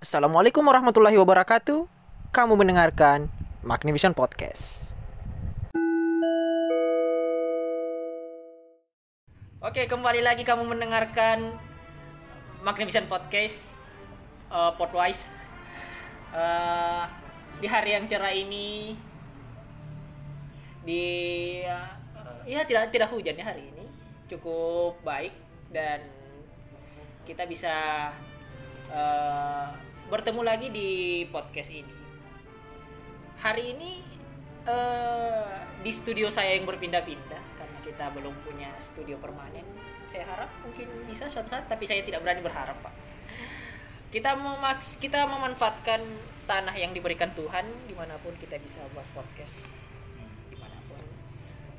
Assalamualaikum warahmatullahi wabarakatuh. Kamu mendengarkan Magnivision Podcast. Oke, kembali lagi kamu mendengarkan Magnivision Podcast uh, Podwise. Uh, di hari yang cerah ini di uh, ya tidak tidak hujan ya hari ini. Cukup baik dan kita bisa uh, bertemu lagi di podcast ini. Hari ini uh, di studio saya yang berpindah-pindah karena kita belum punya studio permanen. Saya harap mungkin bisa suatu saat, tapi saya tidak berani berharap, Pak. Kita memaks kita memanfaatkan tanah yang diberikan Tuhan di mana pun kita bisa buat podcast di mana pun.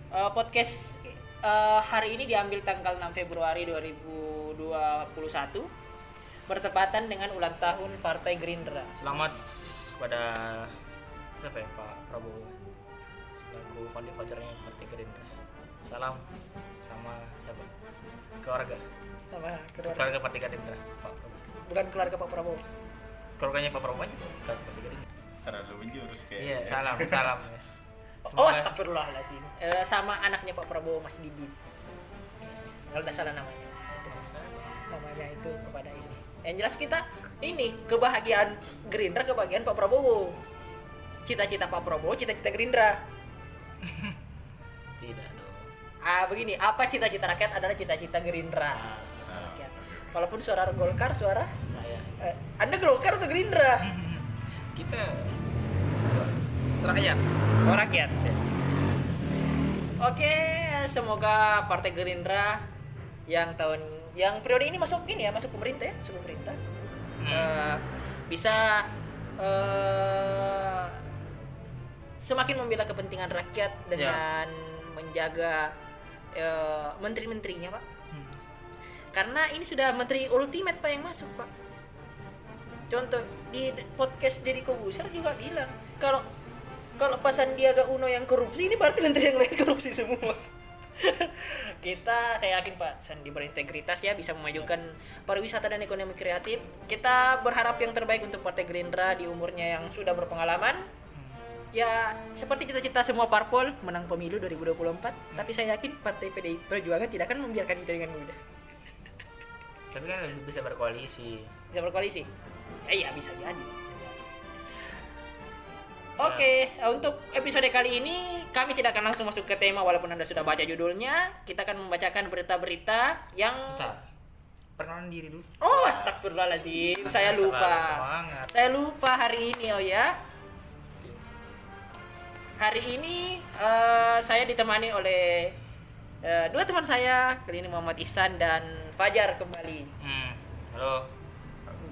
Uh, podcast uh, hari ini diambil tanggal 6 Februari 2021 bertepatan dengan ulang tahun Partai Gerindra. Selamat kepada siapa ya Pak Prabowo selaku founding fathernya Partai Gerindra. Salam sama siapa? Keluarga. Sama keluarga. Keluarga Partai Gerindra. Pak Prabowo. Bukan keluarga Pak Prabowo. Keluarganya Pak Prabowo aja. Keluarga Partai Gerindra. terlalu menjurus kayak Iya, salam, salam. Oh, Semoga- astagfirullahaladzim. Eh, sama anaknya Pak Prabowo Mas Didi. Kalau tidak salah namanya. Namanya itu kepada ini. Yang jelas kita ini kebahagiaan Gerindra, kebahagiaan Pak Prabowo. Cita-cita Pak Prabowo, cita-cita Gerindra. Tidak dong. Ah, begini, apa cita-cita rakyat adalah cita-cita Gerindra. Rakyat. Walaupun suara Golkar, suara eh, Anda Golkar atau Gerindra? kita rakyat. Oh, rakyat. Oke, semoga Partai Gerindra yang tahun yang periode ini masuk ini ya, masuk pemerintah ya, masuk pemerintah. Hmm. Eh, bisa eh, semakin membela kepentingan rakyat dengan menjaga eh, menteri-menterinya, Pak. Hmm. Karena ini sudah menteri ultimate Pak yang masuk, Pak. Contoh di podcast Deddy Kobuser juga bilang kalau kalau Pak Sandiaga Uno yang korupsi ini berarti menteri yang lain korupsi semua. kita saya yakin Pak Sandi berintegritas ya bisa memajukan pariwisata dan ekonomi kreatif. Kita berharap yang terbaik untuk Partai Gerindra di umurnya yang sudah berpengalaman. Ya seperti cita-cita semua parpol menang pemilu 2024, tapi saya yakin Partai PDI Perjuangan tidak akan membiarkan itu dengan mudah. Tapi kan lebih bisa berkoalisi. Bisa berkoalisi? Eh iya bisa jadi. Oke, untuk episode kali ini kami tidak akan langsung masuk ke tema walaupun Anda sudah baca judulnya. Kita akan membacakan berita-berita yang Bentar. Perkenalan diri dulu. Oh, astagfirullahaladzim. Saya Terlalu lupa. Semangat. Saya lupa hari ini oh ya. Hari ini eh, saya ditemani oleh eh, dua teman saya, kali ini Muhammad Ihsan dan Fajar kembali. Hmm. Halo.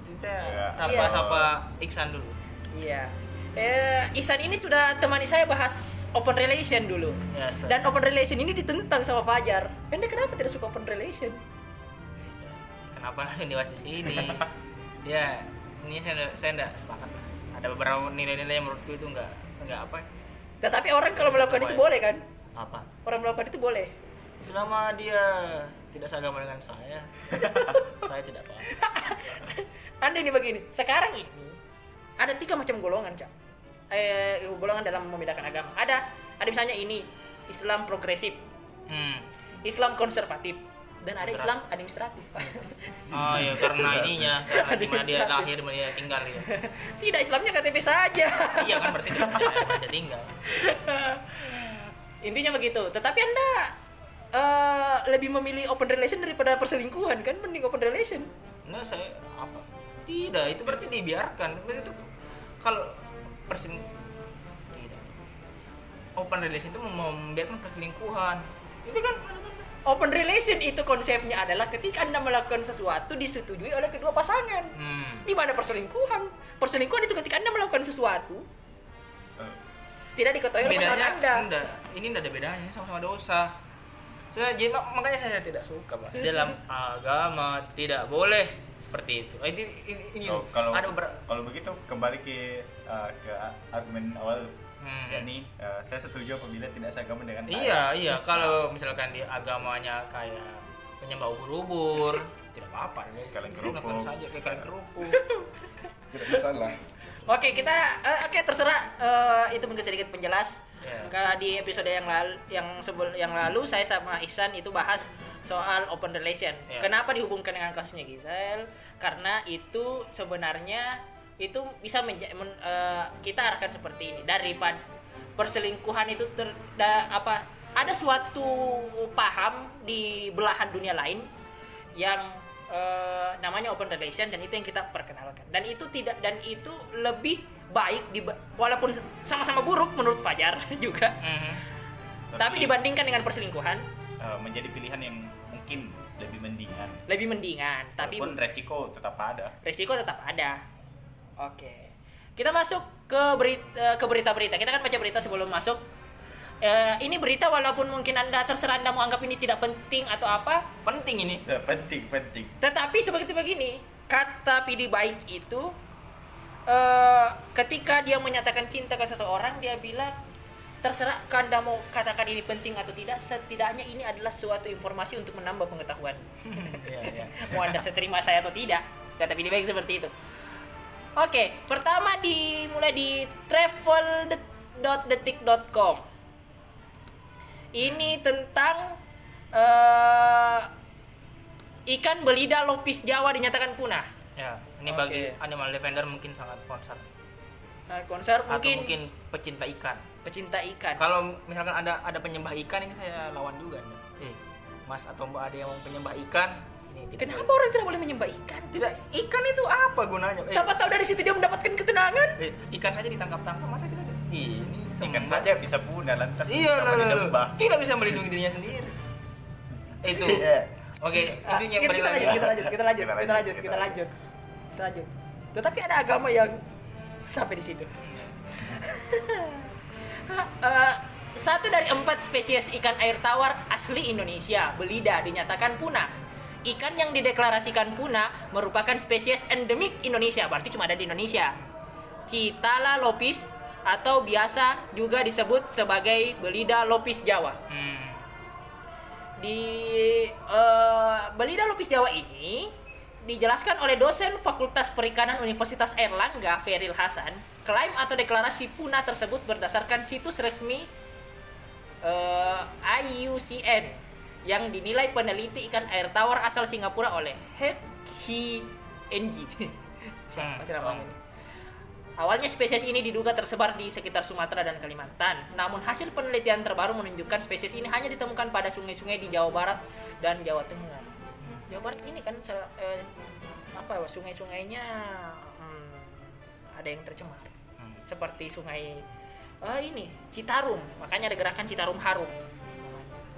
Kita Iya. sapa-sapa Iksan dulu. Iya. Eh, Ihsan ini sudah temani saya bahas open relation dulu. Ya, so- Dan open relation ini ditentang sama Fajar. Anda kenapa tidak suka open relation? Kenapa langsung dibahas di sini? ya, ini saya saya enggak sepakat lah. Ada beberapa nilai-nilai yang menurutku itu enggak enggak apa? Tetapi orang kalau melakukan itu boleh kan? Apa? Orang melakukan itu boleh. Selama dia tidak seagama dengan saya, saya tidak apa. Anda ini begini. Sekarang ini ada tiga macam golongan, Cak. Eh, golongan dalam membedakan agama. Ada, ada misalnya ini Islam progresif, Hmm. Islam konservatif, dan ada. Islam administratif. Oh ya karena ininya, karena di mana dia lahir, di dia tinggal ya. Tidak, Islamnya KTP saja. Iya kan berarti dia tinggal. Intinya begitu. Tetapi Anda eh, lebih memilih open relation daripada perselingkuhan kan? Mending open relation. Nah saya apa? Tidak, itu berarti dibiarkan. Itu kalau persin tidak. Open relation itu mem- membiarkan perselingkuhan. Itu kan Open relation itu konsepnya adalah ketika Anda melakukan sesuatu disetujui oleh kedua pasangan. hmm. Di mana perselingkuhan? Perselingkuhan itu ketika Anda melakukan sesuatu Eh, tidak diketahui oleh pasangan Anda. enggak, ini enggak ada bedanya sama-sama dosa. Soalnya jadi mak- makanya saya tidak suka, Pak. Dalam agama tidak boleh seperti itu. Oh, ini, ini, ini so, kalau ada beberapa kalau begitu kembali ke uh, ke argumen awal Hmm. yakni uh, saya setuju apabila tidak seagama dengan saya. Iya, iya. Kalau misalkan di agamanya kayak penyembah ubur-ubur, tidak apa-apa. Kalian Lakukan kerupuk. saja kayak kalian kerupuk. Tidak Salah. Oke, kita eh, oke terserah eh, itu mungkin sedikit penjelas. Maka di episode yang lalu yang sebel yang lalu saya sama Ihsan itu bahas soal open relation. Ya. Kenapa dihubungkan dengan kasusnya Gisel? Karena itu sebenarnya itu bisa menja- men- eh, kita arahkan seperti ini daripada perselingkuhan itu ter, da- apa ada suatu paham di belahan dunia lain yang eh, namanya open relation dan itu yang kita perkenalkan dan itu tidak dan itu lebih baik di walaupun sama-sama buruk menurut Fajar juga Mhm. tapi dibandingkan dengan perselingkuhan eh, menjadi pilihan yang mungkin lebih mendingan. lebih mendingan tapi Walaupun resiko tetap ada. resiko tetap ada oke kita masuk ke berita ke berita-berita kita kan baca berita sebelum masuk Eh, ini berita walaupun mungkin anda terserah anda mau anggap ini tidak penting atau apa penting ini Eh, penting, penting. Tetapi seperti begini, kata PD baik itu eh ketika dia menyatakan cinta ke seseorang, dia bilang terserah Anda mau katakan ini penting atau tidak, setidaknya ini adalah suatu informasi untuk menambah pengetahuan. Iya, iya. mau Anda terima saya atau tidak, kata PD baik seperti itu. Oke, pertama dimulai di travel.detik.com. Ini tentang eh ikan belida lopis Jawa dinyatakan punah. ya ini Oke. bagi animal defender mungkin sangat concern Nah, konser atau mungkin, mungkin pecinta ikan pecinta ikan. kalau misalkan ada ada penyembah ikan ini saya lawan juga nih. eh mas atau mbak ada yang mau penyembah ikan ini tidak Kenapa boleh. orang tidak boleh menyembah ikan? tidak ikan itu apa gunanya eh, Siapa tahu dari situ dia mendapatkan ketenangan. eh, ikan saja ditangkap tangkap masa kita ini Ikan sembah. saja bisa punah lantas iya loh. disembah. tidak bisa melindungi dirinya sendiri itu Iya. oke Ah, intinya kita, kita lagi lanjut, kita lanjut, kita lanjut, Kita kita lanjut, lanjut, kita kita lanjut, kita lanjut. Tetapi ada agama yang sampai di situ. Eh, satu dari empat spesies ikan air tawar asli Indonesia, belida, dinyatakan punah. Ikan yang dideklarasikan punah merupakan spesies endemik Indonesia, berarti cuma ada di Indonesia. Citala lopis atau biasa juga disebut sebagai belida lopis Jawa Hmm. di eh, Belida Lupis Jawa ini dijelaskan oleh dosen Fakultas Perikanan Universitas Erlangga Feril Hasan klaim atau deklarasi punah tersebut berdasarkan situs resmi eh, IUCN yang dinilai peneliti ikan air tawar asal Singapura oleh Hek Hee NG siapa sih namanya ini? Awalnya spesies ini diduga tersebar di sekitar Sumatera dan Kalimantan. Namun hasil penelitian terbaru menunjukkan spesies ini hanya ditemukan pada sungai-sungai di Jawa Barat dan Jawa Tengah. Jawa Barat ini kan eh, apa ya, sungai-sungainya hmm, ada yang tercemar. Hmm. Seperti sungai eh, ini Citarum, makanya ada gerakan Citarum Harum.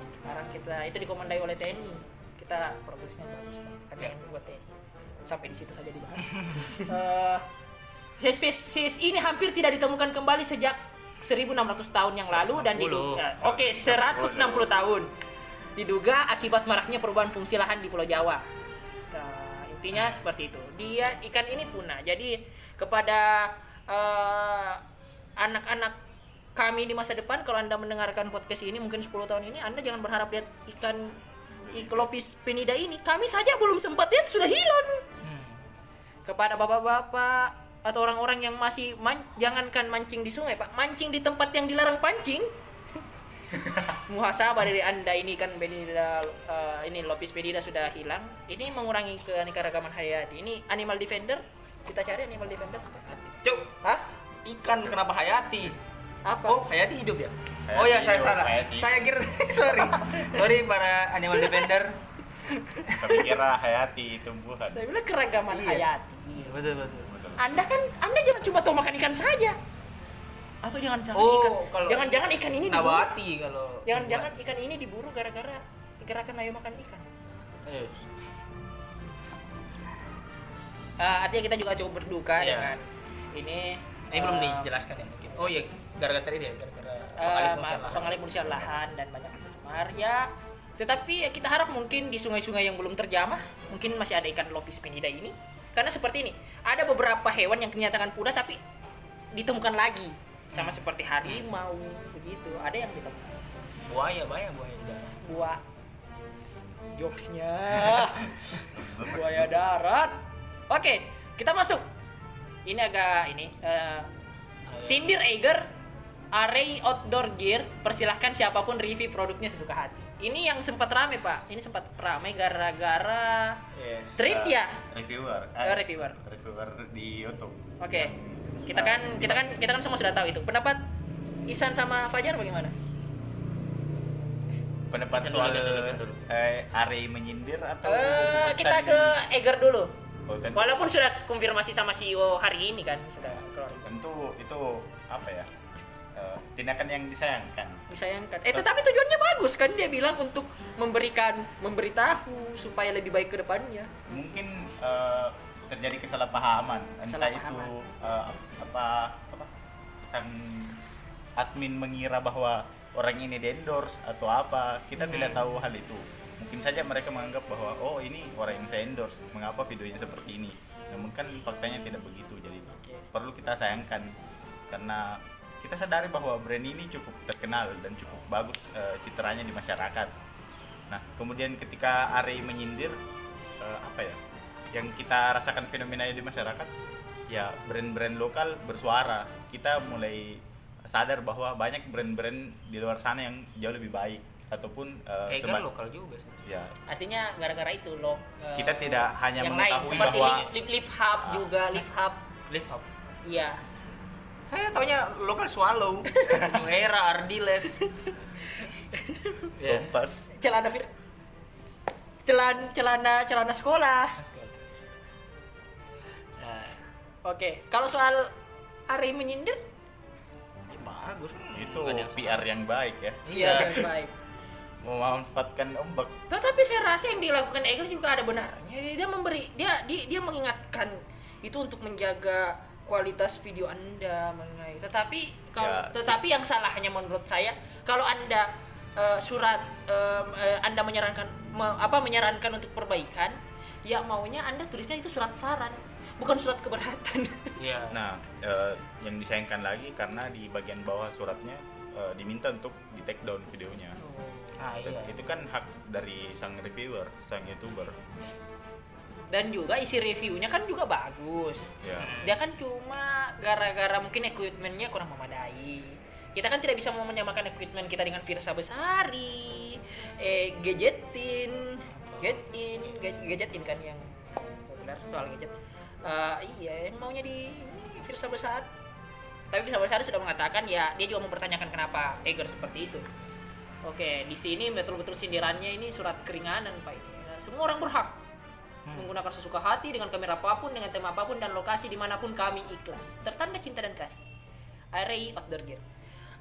Sekarang kita itu dikomandai oleh TNI. Kita progresnya bagus, Pak. kan yang buat TNI. Sampai di situ saja dibahas. Eh, spesies ini hampir tidak ditemukan kembali sejak 1600 tahun yang lalu dan 160. diduga oke 160 tahun diduga akibat maraknya perubahan fungsi lahan di Pulau Jawa. Nah, intinya seperti itu. Dia ikan ini punah. Jadi kepada eh, anak-anak kami di masa depan kalau Anda mendengarkan podcast ini mungkin 10 tahun ini Anda jangan berharap lihat ikan Iklopis penida ini. Kami saja belum sempat lihat sudah hilang Hmm. kepada bapak-bapak atau orang-orang yang masih man- jangankan mancing di sungai pak mancing di tempat yang dilarang pancing muhasabah dari anda ini kan benida eh, ini lopis pedida sudah hilang ini mengurangi keanekaragaman hayati ini animal defender kita cari animal defender Cuk, Hah? ikan kenapa Hayati? apa Oh, Hayati hidup ya? Hayati oh ya, saya hidup, salah. Hayati. Saya kira sorry. sorry para animal defender. Tapi kira hayati tumbuhan. saya bilang keragaman Iya. hayati Iya, betul betul. Betul. anda kan anda jangan cuma tahu makan ikan saja atau jangan jangan Oh, ikan kalau jangan jangan ikan ini diburu. Nawati kalau jangan jangan ikan ini diburu gara-gara gerakan ayo makan ikan. Eh, Eh, artinya kita juga cukup berduka Iya. dengan ini ini belum eh, dijelaskan ya mungkin. Oh iya, gara-gara tadi ya, gara-gara eh, pengalih fungsi lahan. lahan dan banyak tercemar ya tetapi ya kita harap mungkin di sungai-sungai yang belum terjamah mungkin masih ada ikan lopis penida ini. Karena seperti ini ada beberapa hewan yang dinyatakan punah tapi ditemukan lagi sama seperti harimau begitu. Ada yang ditemukan Buaya, buaya, buaya. Di darat. buah. Jokesnya. Buaya darat. Oke kita masuk. Ini agak ini eh, sindir Eiger Array Outdoor Gear. Persilahkan siapa pun review produknya sesuka hati. Ini yang sempat rame pak. Ini sempat rame gara-gara Iya. treat Eh, ya? reviewer. Oh, reviewer. reviewer di YouTube. Oke kita kan kita kan kita kan semua sudah tahu itu. Pendapat Isan sama Fajar bagaimana? Pendapat Isan soal dulu, dulu. eh, Ari menyindir atau Eh, kita ke Eiger dulu. Oh, walaupun sudah konfirmasi sama CEO hari ini kan sudah keluar. Tentu itu apa ya? Eh, tindakan yang disayangkan. Disayangkan. Eh tetapi tujuannya bagus kan dia bilang untuk memberikan memberitahu supaya lebih baik ke depannya. mungkin eh, terjadi kesalahpahaman entah itu eh, apa apa sang admin mengira bahwa orang ini di endorse atau apa kita Hmm. tidak tahu hal itu mungkin saja mereka menganggap bahwa oh ini orang yang saya endorse mengapa videonya seperti ini namun kan faktanya tidak begitu jadi Oke. perlu kita sayangkan karena kita sadari bahwa brand ini cukup terkenal dan cukup bagus eh, citranya di masyarakat. Nah, kemudian ketika Ari menyindir eh, apa ya? Yang kita rasakan fenomenanya di masyarakat ya brand-brand lokal bersuara. Kita mulai sadar bahwa banyak brand-brand di luar sana yang jauh lebih baik ataupun eh, Eiger seba- lokal juga sebenarnya. ya Artinya gara-gara itu loh. eh, Kita tidak hanya yang lain mengetahui seperti bahwa- lift, lift, lift hub Ah. juga lift hub. Live up. Iya. Saya taunya lokal Swallow, New Era, Ardiles. Ya. kompas. Celana vir celana celana celana sekolah. Oke, kalau soal Ari menyindir, ya bagus. Itu yang PR yang baik ya. Iya. iya baik. Memanfaatkan ombak Tetapi saya rasa yang dilakukan Eiger juga ada benarnya. Dia memberi, dia dia, dia mengingatkan itu untuk menjaga kualitas video Anda mengenai. Tetapi kalau Ya. tetapi yang salahnya menurut saya kalau Anda eh, surat em, eh, Anda menyarankan me- apa menyarankan untuk perbaikan, ya maunya Anda tulisnya itu surat saran, bukan surat keberatan. Iya. Nah, eh, yang disayangkan lagi karena di bagian bawah suratnya eh, diminta untuk di take down videonya. Ah, Dan iya. Itu kan hak dari sang reviewer, sang youtuber. Dan juga isi reviewnya kan juga bagus. Ya. dia kan cuma gara-gara mungkin equipmentnya kurang memadai kita kan tidak bisa mau menyamakan equipment kita dengan Virsa Besari eh gadgetin gadgetin Gad- gadgetin kan yang populer soal gadget Eh, iya yang maunya di ini Virsa Besari tapi Virsa Besari sudah mengatakan ya dia juga mempertanyakan kenapa Eger seperti itu. Oke di sini betul-betul sindirannya ini surat keringanan pak. Ini semua orang berhak menggunakan sesuka hati dengan kamera apa pun dengan tema apa pun dan lokasi di mana pun kami ikhlas. Tertanda cinta dan kasih. Array Outdoor Gear.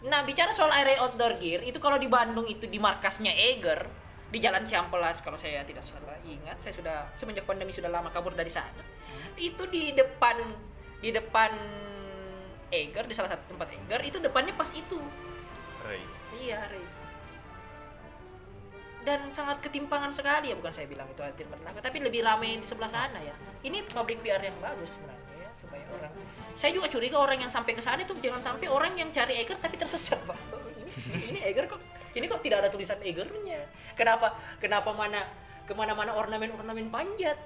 Nah bicara soal Array Outdoor Gear itu kalau di Bandung itu di markasnya Eger di Jalan Ciampelas kalau saya tidak salah ingat saya sudah semenjak pandemi sudah lama kabur dari sana itu di depan di depan Eger di salah satu tempat Eger itu depannya pas itu Ray. Iya, Ray. Dan sangat ketimpangan sekali ya, bukan saya bilang itu hati berlaku, tapi lebih ramai di sebelah sana ya. Ini pabrik PR yang bagus sebenarnya ya, supaya orang. Saya juga curiga orang yang sampai ke sana itu jangan sampai orang yang cari Eger tapi tersesat, Pak. Ini, ini Eger kok ini kok tidak ada tulisan Egernya. Kenapa kenapa mana ke mana-mana ornamen-ornamen panjat?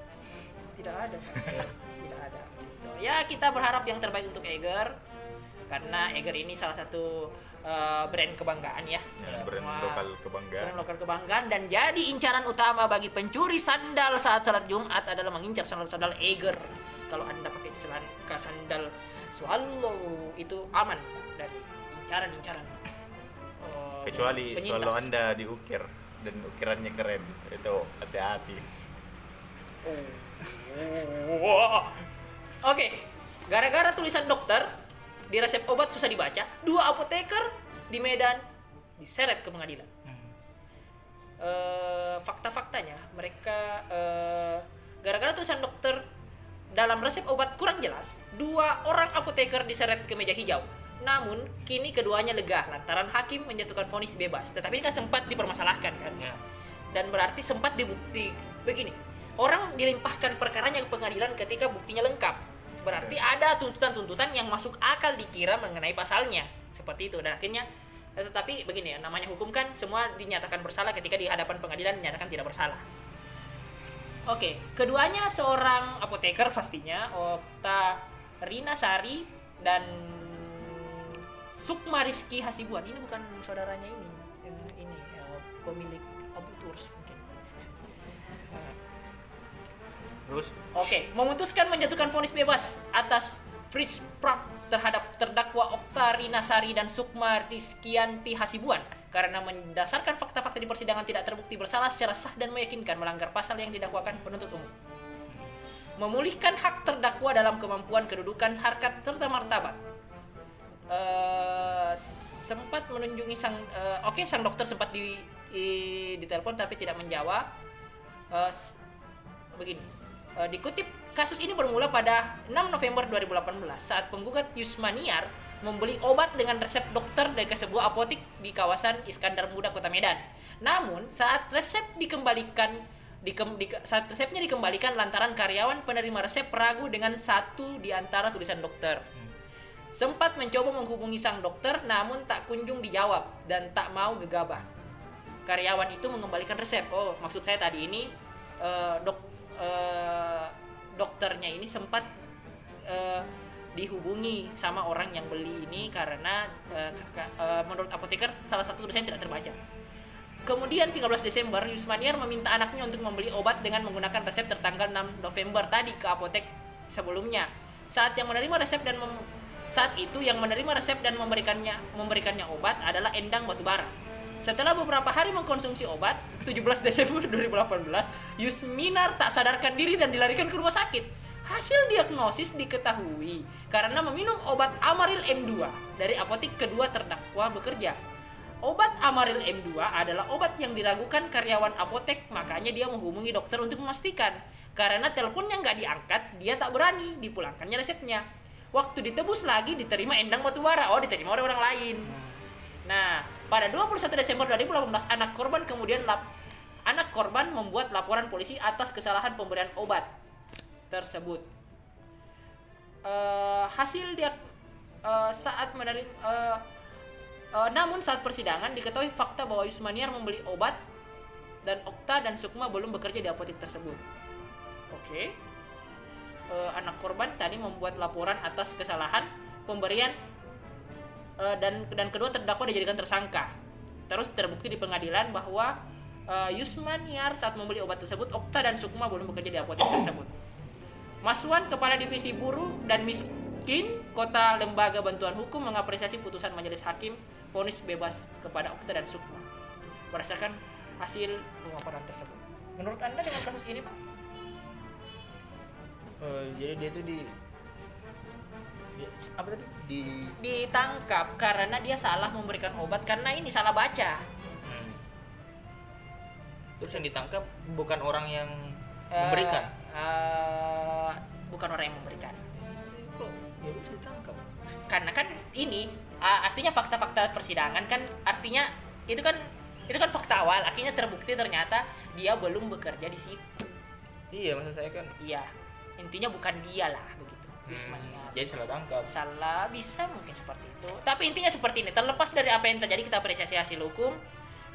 Tidak ada. Tidak ada. Gitu. Ya kita berharap yang terbaik untuk Eger karena Eger ini salah satu eh, brand kebanggaan ya. Ya, brand lokal kebanggaan. brand lokal kebanggaan dan jadi incaran utama bagi pencuri sandal saat salat Jumat adalah mengincar sandal-sandal Eger. Kalau anda pakai celana sandal Swallow itu aman dari incaran-incaran. Oh, Kecuali penyintas. selalu Anda diukir dan ukirannya keren. Itu hati-hati. Oh. Oke, gara-gara tulisan dokter di resep obat susah dibaca, dua apoteker di Medan diseret ke pengadilan. Hmm. Eh, fakta-faktanya mereka eh, gara-gara tulisan dokter dalam resep obat kurang jelas, dua orang apoteker diseret ke meja hijau. Namun kini keduanya lega lantaran hakim menjatuhkan vonis bebas. Tetapi ini kan sempat dipermasalahkan kan? Ya. dan berarti sempat dibukti. Begini orang dilimpahkan perkaranya ke pengadilan ketika buktinya lengkap. Berarti ada tuntutan-tuntutan yang masuk akal dikira mengenai pasalnya. Seperti itu. Dan akhirnya eh, tetapi begini ya namanya hukum kan semua dinyatakan bersalah ketika di hadapan pengadilan dinyatakan tidak bersalah. Oke keduanya seorang apoteker pastinya Okta Rina Sari dan Sukma Rizky Hasibuan ini bukan saudaranya ini yang ini pemilik Abu mungkin Terus Oke, memutuskan menjatuhkan vonis bebas atas Fritz Prak terhadap terdakwa Okta Rinasari dan Sukma Rizkianti Hasibuan karena mendasarkan fakta-fakta di persidangan tidak terbukti bersalah secara sah dan meyakinkan melanggar pasal yang didakwakan penuntut umum. Memulihkan hak terdakwa dalam kemampuan kedudukan, harkat serta martabat. Eh, sempat menunjungi sang eh, oke sang dokter sempat di di ditelepon tapi tidak menjawab. S- begini. Eh, dikutip kasus ini bermula pada 6 November 2018 saat penggugat Yusmaniar membeli obat dengan resep dokter dari sebuah apotik di kawasan Iskandar Muda Kota Medan. Namun saat resep dikembalikan dikem- di- saat resepnya dikembalikan lantaran karyawan penerima resep ragu dengan satu di antara tulisan dokter. Sempat mencoba menghubungi sang dokter namun tak kunjung dijawab dan tak mau gegabah karyawan itu mengembalikan resep. Oh, maksud saya tadi ini eh, dok eh, dokternya ini sempat eh, dihubungi sama orang yang beli ini karena ka- eh, menurut apoteker salah satu tulisan tidak terbaca. Kemudian 13 Desember, Yusmaniar meminta anaknya untuk membeli obat dengan menggunakan resep tertanggal 6 November tadi ke apotek sebelumnya. Saat yang menerima resep dan mem- saat itu yang menerima resep dan memberikannya memberikannya obat adalah Endang Batubara. Setelah beberapa hari mengkonsumsi obat, 17 Desember 2018, Yusminar tak sadarkan diri dan dilarikan ke rumah sakit. Hasil diagnosis diketahui karena meminum obat Amaril M2 dari apotik kedua terdakwa bekerja. Obat Amaril M2 adalah obat yang diragukan karyawan apotek, makanya dia menghubungi dokter untuk memastikan. Karena teleponnya nggak diangkat, dia tak berani dipulangkannya resepnya. Waktu ditebus lagi diterima Endang Batubara, oh diterima oleh orang lain. Nah, pada 21 Desember 2018 anak korban kemudian lap, anak korban membuat laporan polisi atas kesalahan pemberian obat tersebut. Eh, hasil dia eh, saat menerima eh, eh, namun saat persidangan diketahui fakta bahwa Yusmaniar membeli obat dan Okta dan Sukma belum bekerja di apotek tersebut. Oke. Eh, anak korban tadi membuat laporan atas kesalahan pemberian Eh, dan dan kedua terdakwa dijadikan tersangka. Terus terbukti di pengadilan bahwa eh, Yusmaniar saat membeli obat tersebut Okta dan Sukma belum bekerja di apotek tersebut. Maswan Kepala Divisi Buruh dan Miskin Kota Lembaga Bantuan Hukum mengapresiasi putusan majelis hakim vonis bebas kepada Okta dan Sukma berdasarkan hasil pelaporan tersebut. Menurut Anda dengan kasus ini, Pak? Eh, jadi dia tuh di dia- apa tadi di Ditangkap karena dia salah memberikan obat karena ini salah baca. Hmm. Terus yang ditangkap bukan orang yang Eh, memberikan. eh, bukan orang yang memberikan. Kok dia bisa ditangkap? karena kan ini uh, artinya fakta-fakta persidangan kan artinya itu kan itu kan fakta awal akhirnya terbukti ternyata dia belum bekerja di situ Iya, maksud saya kan. iya intinya bukan dia lah begitu hmm, jadi salah tangkap. salah bisa mungkin seperti itu tapi intinya seperti ini terlepas dari apa yang terjadi kita apresiasi hasil hukum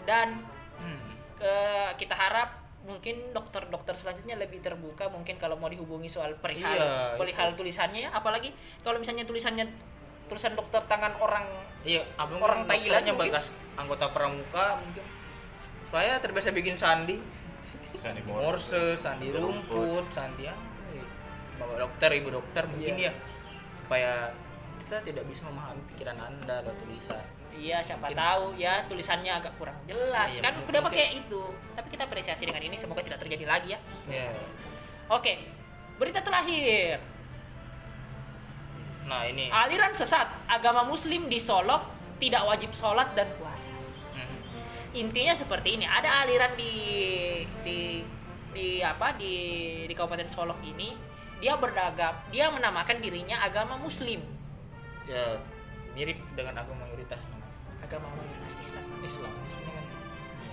dan Hmm. ke- kita harap mungkin dokter-dokter selanjutnya lebih terbuka mungkin kalau mau dihubungi soal perihal Iya, perihal tulisannya ya apalagi kalau misalnya tulisannya tulisan dokter tangan orang Iya, abang Orang Thailand mungkin. bekas anggota pramuka mungkin. Saya terbiasa bikin sandi, Sandi morse, sandi rumput, sandi apa? Bapak dokter, ibu dokter mungkin Iya. ya supaya kita tidak bisa memahami pikiran anda lewat tulisan. Iya, siapa Mungkin. tahu ya tulisannya agak kurang jelas. Iya, kan mungkin- udah pakai itu. Tapi kita apresiasi dengan ini semoga tidak terjadi lagi ya. Ya. Oke. Berita terakhir. Nah ini. Aliran sesat agama muslim di Solok tidak wajib sholat dan puasa. Hmm. Intinya seperti ini. Ada aliran di di di apa di di Kabupaten Solok ini dia berdagang, dia menamakan dirinya agama muslim. Ya mirip dengan agama mayoritas. Agama mayoritas Islam. Islam.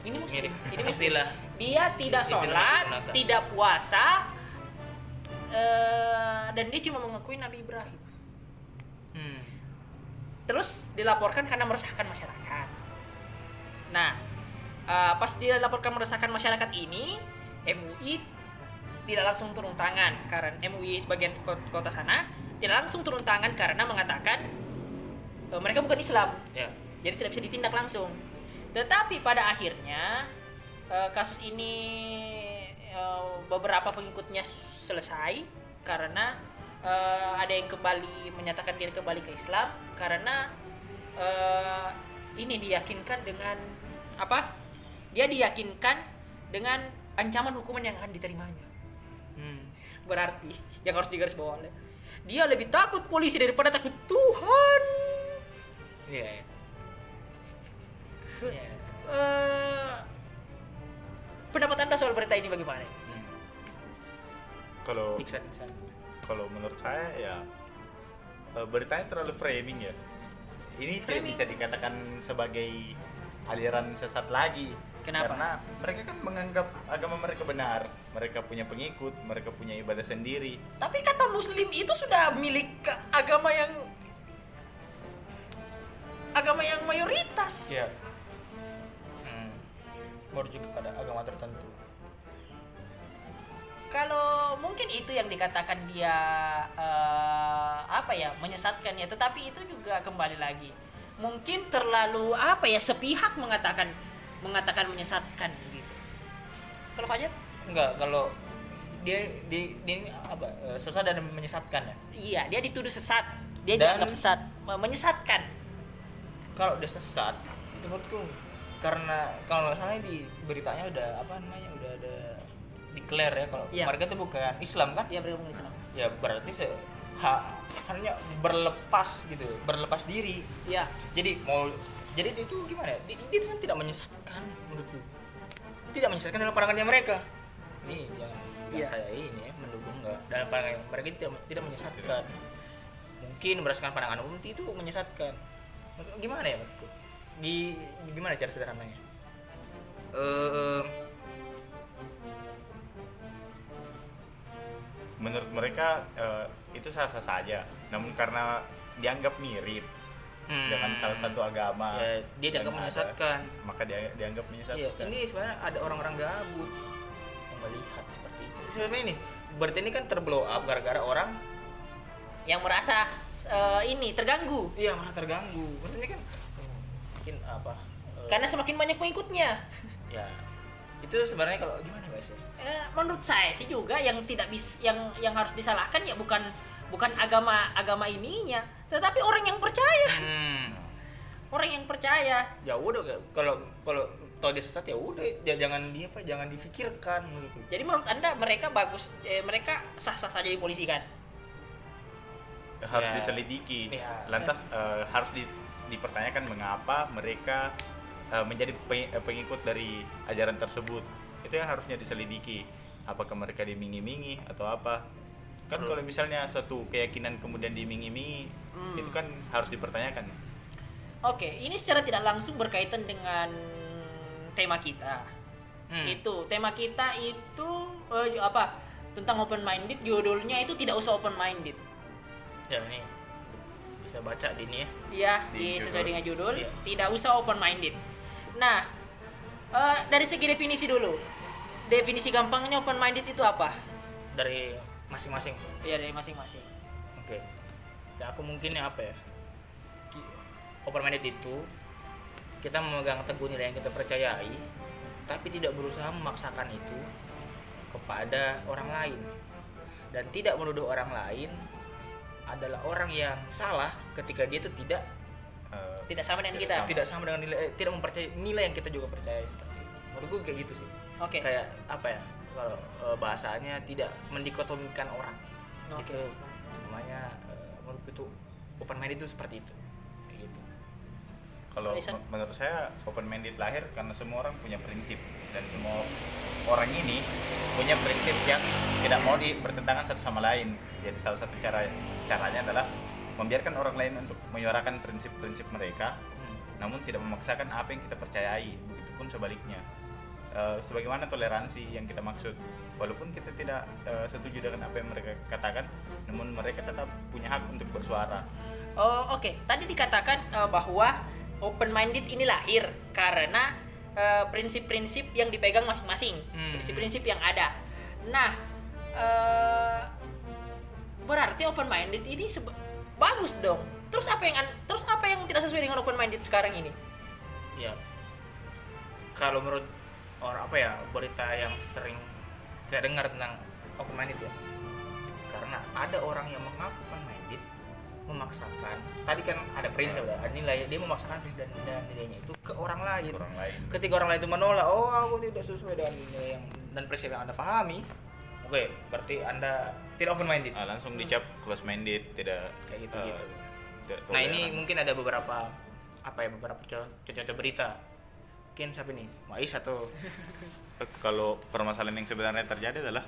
Ini muslim. mirip. Ini muslim. Istilah. dia tidak sholat, tidak puasa, eh, dan dia cuma mengakui Nabi Ibrahim. Hmm. Terus dilaporkan karena meresahkan masyarakat. Nah, eh, pas dia dilaporkan meresahkan masyarakat ini, MUI tidak langsung turun tangan karena MUI sebagian ko- kota sana tidak langsung turun tangan karena mengatakan eh, mereka bukan Islam. Ya. Jadi tidak bisa ditindak langsung. Tetapi pada akhirnya eh, kasus ini eh, beberapa pengikutnya selesai karena eh, ada yang kembali menyatakan diri kembali ke Islam karena eh, ini diyakinkan dengan apa? Dia diyakinkan dengan ancaman hukuman yang akan diterimanya. Berarti yang harus digarisbawahi dia lebih takut polisi daripada takut Tuhan. Iya. ya. Iya. Eh, pendapat anda soal berita ini bagaimana? Hmm. Kalau Iksan, iksan. kalau menurut saya ya eh, beritanya terlalu framing ya. Ini tidak bisa dikatakan sebagai aliran sesat lagi. Kenapa? Karena mereka kan menganggap agama mereka benar. Mereka punya pengikut, mereka punya ibadah sendiri. Tapi kata Muslim itu sudah milik agama yang agama yang mayoritas. Iya. Hmm. Merujuk kepada agama tertentu. Kalau mungkin itu yang dikatakan dia eh, apa ya menyesatkan ya, tetapi itu juga kembali lagi mungkin terlalu apa ya sepihak mengatakan mengatakan menyesatkan gitu. Kalau Fajar? Enggak, kalau dia dia, dia ini apa? eh, sesat dan menyesatkan ya. Iya, dia dituduh sesat. Dia Dan- dianggap sesat, me- menyesatkan. Kalau dia sesat, itu menurutku karena kalau nggak salah di beritanya udah apa namanya udah ada declare ya kalau Iya. mereka itu bukan Islam kan? Dia bergabung Islam. Ya berarti se ha- hanya berlepas gitu, berlepas diri. Iya. Jadi mau jadi itu gimana? ya? Dia, dia itu kan tidak menyesatkan menurutku. Tidak menyesatkan dalam pandangannya mereka. Ini yang, yang Iya. saya ini ya mendukung enggak dalam pandangan mereka itu tidak tidak menyesatkan. Mungkin berdasarkan pandangan umum itu menyesatkan. Gimana ya menurutku? Di gimana cara sederhananya? Eh Menurut mereka eh, itu sah-sah saja. Namun karena dianggap mirip hmm, dengan salah satu agama, ya, dia dianggap yang ada, menyesatkan. maka dia dianggap menyesatkan. ini sebenarnya ada orang-orang gabut yang melihat seperti itu. Sebenarnya ini berarti ini kan terblow up gara-gara orang Yang merasa eh, ini terganggu iya malah terganggu. Maksudnya kan mungkin apa? eh, karena semakin banyak pengikutnya. ya itu sebenarnya kalau gimana guys ya? Eh, menurut saya sih juga yang tidak bis yang yang harus disalahkan ya bukan bukan agama agama ininya, tetapi orang yang percaya. Hmm. Orang yang percaya. Ya udah kayak- kalau kalau tau dia sesat ya udah ya jangan dia apa jangan difikirkan gitu. Jadi menurut Anda mereka bagus eh, mereka sah-sah saja dipolisikan. harus Ya. diselidiki. Ya. Lantas eh, harus di- dipertanyakan mengapa mereka eh, menjadi eh, pengikut dari ajaran tersebut. Itu yang harusnya diselidiki. Apakah mereka dimingi-mingi atau apa? Kan kalau misalnya suatu keyakinan kemudian dimingi-mingi, Hmm. itu kan harus dipertanyakan. Oke, ini secara tidak langsung berkaitan dengan tema kita. Hmm. Itu tema kita itu eh, apa? Tentang open minded judulnya itu tidak usah open minded. Ya ini bisa baca di ini ya. Ya, Di di, sesuai dengan judul, Iya. tidak usah open minded. Nah, eh, dari segi definisi dulu. Definisi gampangnya open minded itu apa? dari masing-masing. Ya dari masing-masing. Oke. Dan aku mungkin ya apa ya? Open minded itu kita memegang teguh nilai yang kita percayai, tapi tidak berusaha memaksakan itu kepada orang lain dan tidak menuduh orang lain adalah orang yang salah ketika dia itu tidak Eh, Tidak sama dengan Tidak kita. sama. tidak sama dengan nilai eh, tidak mempercayai nilai yang kita juga percaya seperti itu. Menurutku kayak gitu sih. Oke. Kayak apa ya? Kalau eh, bahasanya tidak mendikotomikan orang. Oke. Itu namanya eh, menurutku itu open minded itu seperti itu. Kayak gitu. Kalau menurut saya open minded lahir karena semua orang punya prinsip dan semua orang ini punya prinsip yang tidak mau di, bertentangan satu sama lain. Jadi salah satu cara caranya adalah membiarkan orang lain untuk menyuarakan prinsip-prinsip mereka, Hmm. namun tidak memaksakan apa yang kita percayai. Begitupun sebaliknya. Eh, sebagaimana toleransi yang kita maksud, walaupun kita tidak eh, setuju dengan apa yang mereka katakan, namun mereka tetap punya hak untuk bersuara. Oh, oke. Tadi dikatakan eh, bahwa open minded ini lahir karena prinsip-prinsip yang dipegang masing-masing, Hmm. prinsip-prinsip yang ada. Nah, eh, berarti open minded ini bagus dong. Terus apa yang an- terus apa yang tidak sesuai dengan open minded sekarang ini? ya kalau menurut orang apa ya berita yang sering saya dengar tentang open minded ya. Karena ada orang yang mengaku open minded memaksakan tadi kan ada prinsip ya. ada nilai dia memaksakan prinsip dan, dan nilainya itu ke orang lain. Orang lain. Ketika orang lain itu menolak oh aku tidak sesuai dengan nilai yang dan prinsip yang anda pahami. Oke berarti anda tidak open minded. Ah, langsung dicap close minded tidak kayak gitu eh, gitu. tidak nah ini mungkin ada beberapa apa ya beberapa contoh contoh berita mungkin siapa nih Mais atau kalau permasalahan yang sebenarnya terjadi adalah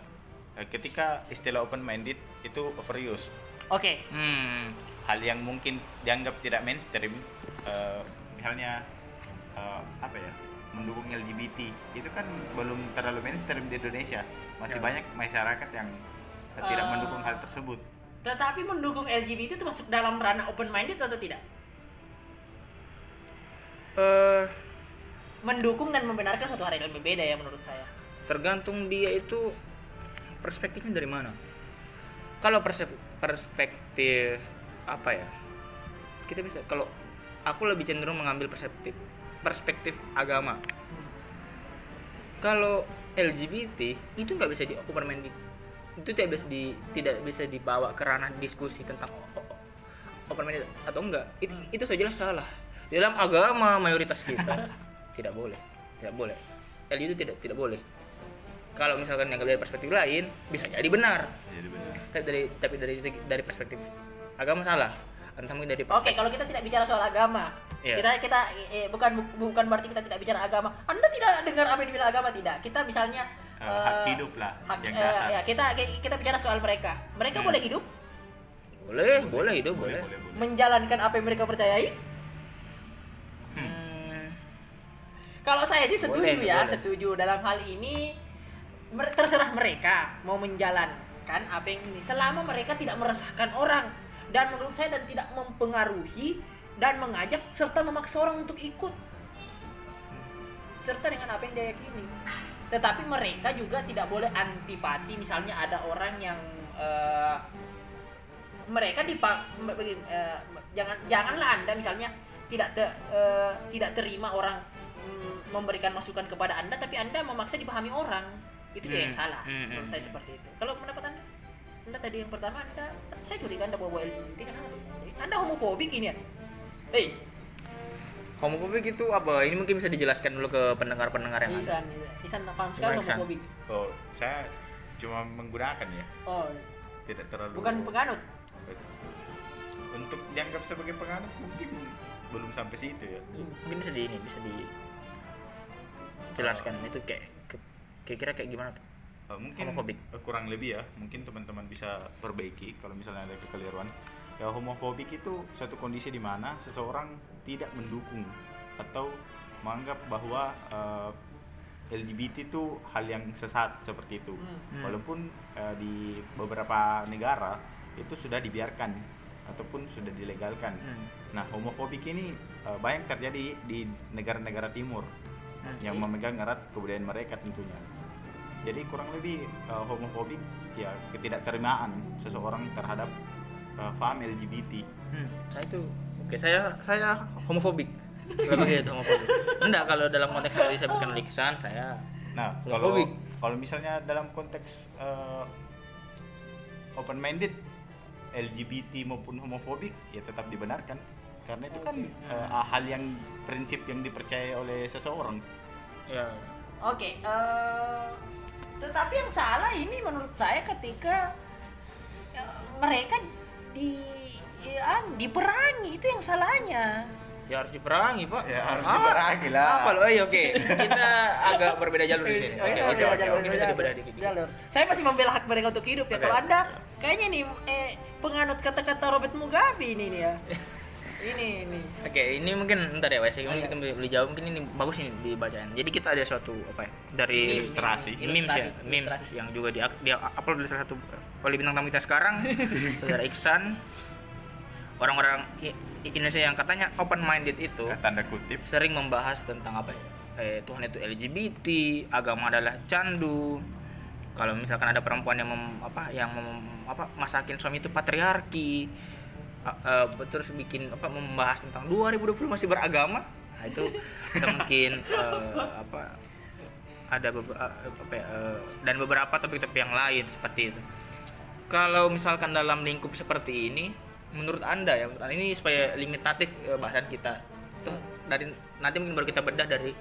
eh, ketika istilah open minded itu overuse Oke. hmm hal yang mungkin dianggap tidak mainstream eh, misalnya eh, apa ya mendukung LGBT itu kan belum terlalu mainstream di Indonesia masih Ya. banyak masyarakat yang eh, tidak mendukung hal tersebut Tetapi mendukung LGBT itu masuk dalam ranah open minded atau tidak? eh Mendukung dan membenarkan suatu hal yang berbeda ya menurut saya. tergantung dia itu perspektifnya dari mana. Kalau perspektif apa ya? Kita bisa kalau aku lebih cenderung mengambil perspektif perspektif agama. Kalau LGBT itu nggak bisa di open minded itu tidak bisa di tidak bisa dibawa ke ranah diskusi tentang open minded atau enggak. Itu itu saja salah. Di dalam agama mayoritas kita tidak boleh tidak boleh LGBT itu tidak tidak boleh kalau misalkan yang dari perspektif lain bisa jadi benar jadi benar tapi dari tapi dari dari perspektif agama salah entah mungkin dari Oke, perspektif kalau kita tidak bicara soal agama, Iya. kita kita eh, bukan bu- bukan berarti kita tidak bicara agama. Anda tidak dengar apa yang dibilang agama tidak? Kita misalnya Eh, hak eh, hidup lah hak, yang eh, dasar ya, kita kita bicara soal mereka. Mereka Hmm. boleh hidup, boleh boleh hidup boleh, boleh, boleh. menjalankan apa yang mereka percayai. Hmm. Kalau saya sih setuju Boleh, ya, boleh. setuju dalam hal ini terserah mereka mau menjalankan apa yang ini selama mereka tidak meresahkan orang dan menurut saya dan tidak mempengaruhi dan mengajak serta memaksa orang untuk ikut serta dengan apa yang dia yakini. Tetapi mereka juga tidak boleh antipati misalnya ada orang yang eh, mereka dipak begini, eh, jangan janganlah anda misalnya tidak te- eh, tidak terima orang memberikan masukan kepada anda tapi anda memaksa dipahami orang. Itu dia yang Hmm, salah hmm, menurut hmm, saya hmm. seperti itu. Kalau pendapat anda? Anda tadi yang pertama anda saya curiga anda bawa LGBT kan anda homofobik ini ya? Hei. Homofobik itu apa? Ini mungkin bisa dijelaskan dulu ke pendengar-pendengar yang ada. Isan Isan paham sekali homofobik. Oh saya cuma menggunakan ya. Oh. Tidak terlalu bukan penganut? Untuk dianggap sebagai penganut mungkin belum sampai situ ya. Mungkin bisa di ini bisa dijelaskan itu kayak kira-kira kayak gimana tuh Eh, mungkin Homofobik. eh, kurang lebih ya mungkin teman-teman bisa perbaiki kalau misalnya ada kekeliruan ya homofobik itu suatu kondisi di mana seseorang tidak mendukung atau menganggap bahwa eh, LGBT itu hal yang sesat seperti itu Hmm. walaupun eh, di beberapa negara itu sudah dibiarkan ataupun sudah dilegalkan Hmm. nah homofobik ini eh, banyak terjadi di negara-negara timur Hmm. yang memegang erat kebudayaan mereka tentunya. Jadi kurang lebih uh, homofobik ya ketidakterimaan seseorang terhadap uh, paham LGBT. Hmm, saya itu oke saya saya homofobik lebih itu homofobik enggak kalau dalam konteks tadi saya berikan lisan saya Nah, kalau Homofobik. kalau misalnya dalam konteks uh, open minded LGBT maupun homofobik ya tetap dibenarkan karena itu kan uh, hal yang prinsip yang dipercaya oleh seseorang. ya Oke, eh, tetapi yang salah ini menurut saya ketika eh, mereka di ya, diperangi itu yang salahnya. ya harus diperangi pak Ya, harus Ah, diperangi lah. apa loh eh, oke kita agak berbeda jalur di sini oke Oke, oke jalur, dibedah dikit jalur. Saya masih membela hak mereka untuk hidup ya. Oke. Kalau anda kayaknya nih eh, penganut kata-kata Robert Mugabe ini nih ya. ini ini. Oke, ini mungkin ntar ya, Wes. Oh, Mungkin iya. kita boleh jawab. Mungkin ini bagus ini dibacain. Jadi kita ada suatu apa ya? Dari Ilustrasi. memes ya, memes ilustrasi. yang juga dia dia upload oleh salah satu oleh bintang tamu kita sekarang, saudara Iksan. Orang-orang Indonesia yang katanya open minded itu Tanda kutip. sering membahas tentang apa ya? Eh, Tuhan itu LGBT, agama adalah candu. kalau misalkan ada perempuan yang mem, apa yang mem- apa masakin suami itu patriarki uh, terus bikin apa membahas tentang 2020 masih beragama nah, itu kita mungkin uh, apa ada beberapa apa ya, uh, dan beberapa topik-topik yang lain seperti itu kalau misalkan dalam lingkup seperti ini menurut anda ya menurut anda, ini supaya limitatif uh, bahasan kita tuh dari nanti mungkin baru kita bedah dari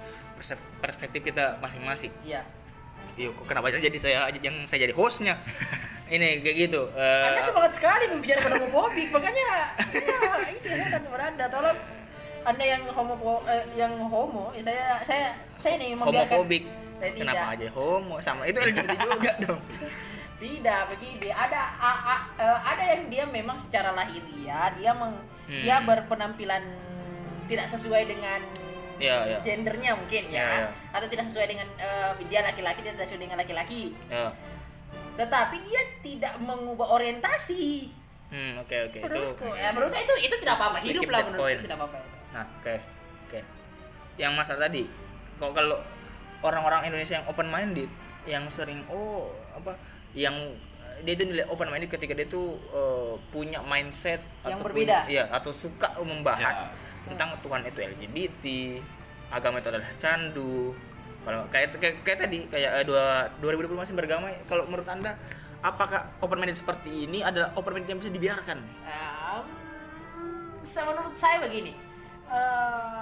perspektif kita masing-masing Iya. Iya, kok kenapa jadi saya aja yang saya jadi hostnya? Ini kayak gitu. eh, Anda semangat sekali membicarakan homofobik, makanya saya ini saya akan kepada Anda tolong Anda yang homo eh, yang homo, ya saya saya saya membiarkan homofobik. Eh, tidak. Kenapa aja homo sama itu LGBT juga dong. Tidak begini, ada a- a- eh, ada yang dia memang secara lahiriah dia meng, Hmm. dia berpenampilan tidak sesuai dengan Iya, iya. gendernya mungkin ya, Iya, iya. atau tidak sesuai dengan eh, dia laki-laki dia tidak sesuai dengan laki-laki. Ya. Tetapi dia tidak mengubah orientasi. Hmm, oke oke itu. Menurutku, ya, menurut saya itu itu tidak apa-apa. Hidup lah menurut saya tidak apa-apa. Nah, oke. Oke. Yang masalah tadi, kok kalau orang-orang Indonesia yang open minded yang sering oh apa yang dia itu nilai open minded ketika dia tuh eh, punya mindset Yang atau berbeda. punya- iya atau suka membahas Ya. tentang Tuhan itu LGBT agama itu adalah candu kalau kayak kayak, kayak tadi kayak eh, dua 2020 masih beragama kalau menurut anda apakah open minded seperti ini adalah open minded yang bisa dibiarkan Um, menurut saya begini, eh,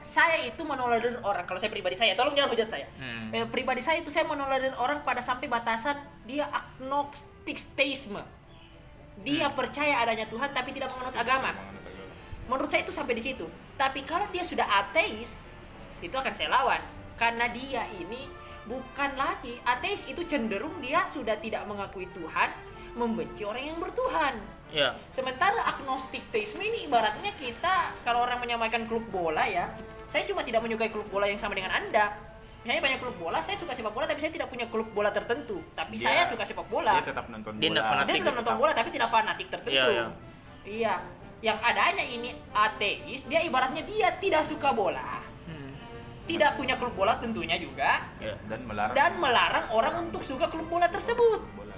saya itu menolerir orang. Kalau saya pribadi saya, tolong jangan hujat saya. Hmm. Eh, pribadi saya itu saya menolerir orang pada sampai batasan dia agnostisme. Dia Hmm. percaya adanya Tuhan tapi tidak menganut agama. Menurut saya itu sampai di situ. Tapi kalau dia sudah ateis, itu akan saya lawan. Karena dia ini bukan lagi ateis itu cenderung dia sudah tidak mengakui Tuhan, membenci orang yang bertuhan. ya Sementara agnostik teisme ini ibaratnya kita kalau orang menyamakan klub bola ya, saya cuma tidak menyukai klub bola yang sama dengan Anda. Misalnya banyak klub bola, saya suka sepak bola tapi saya tidak punya klub bola tertentu. Tapi Dia- saya suka sepak bola. Dia tetap nonton Dia bola. nggak fanatik. Dia tetap nonton bola tapi tidak fanatik tertentu. Iya, iya. Iya. Yang adanya ini ateis, dia ibaratnya dia tidak suka bola. Tidak punya klub bola tentunya juga ya dan melarang dan melarang orang untuk suka klub bola tersebut. bola.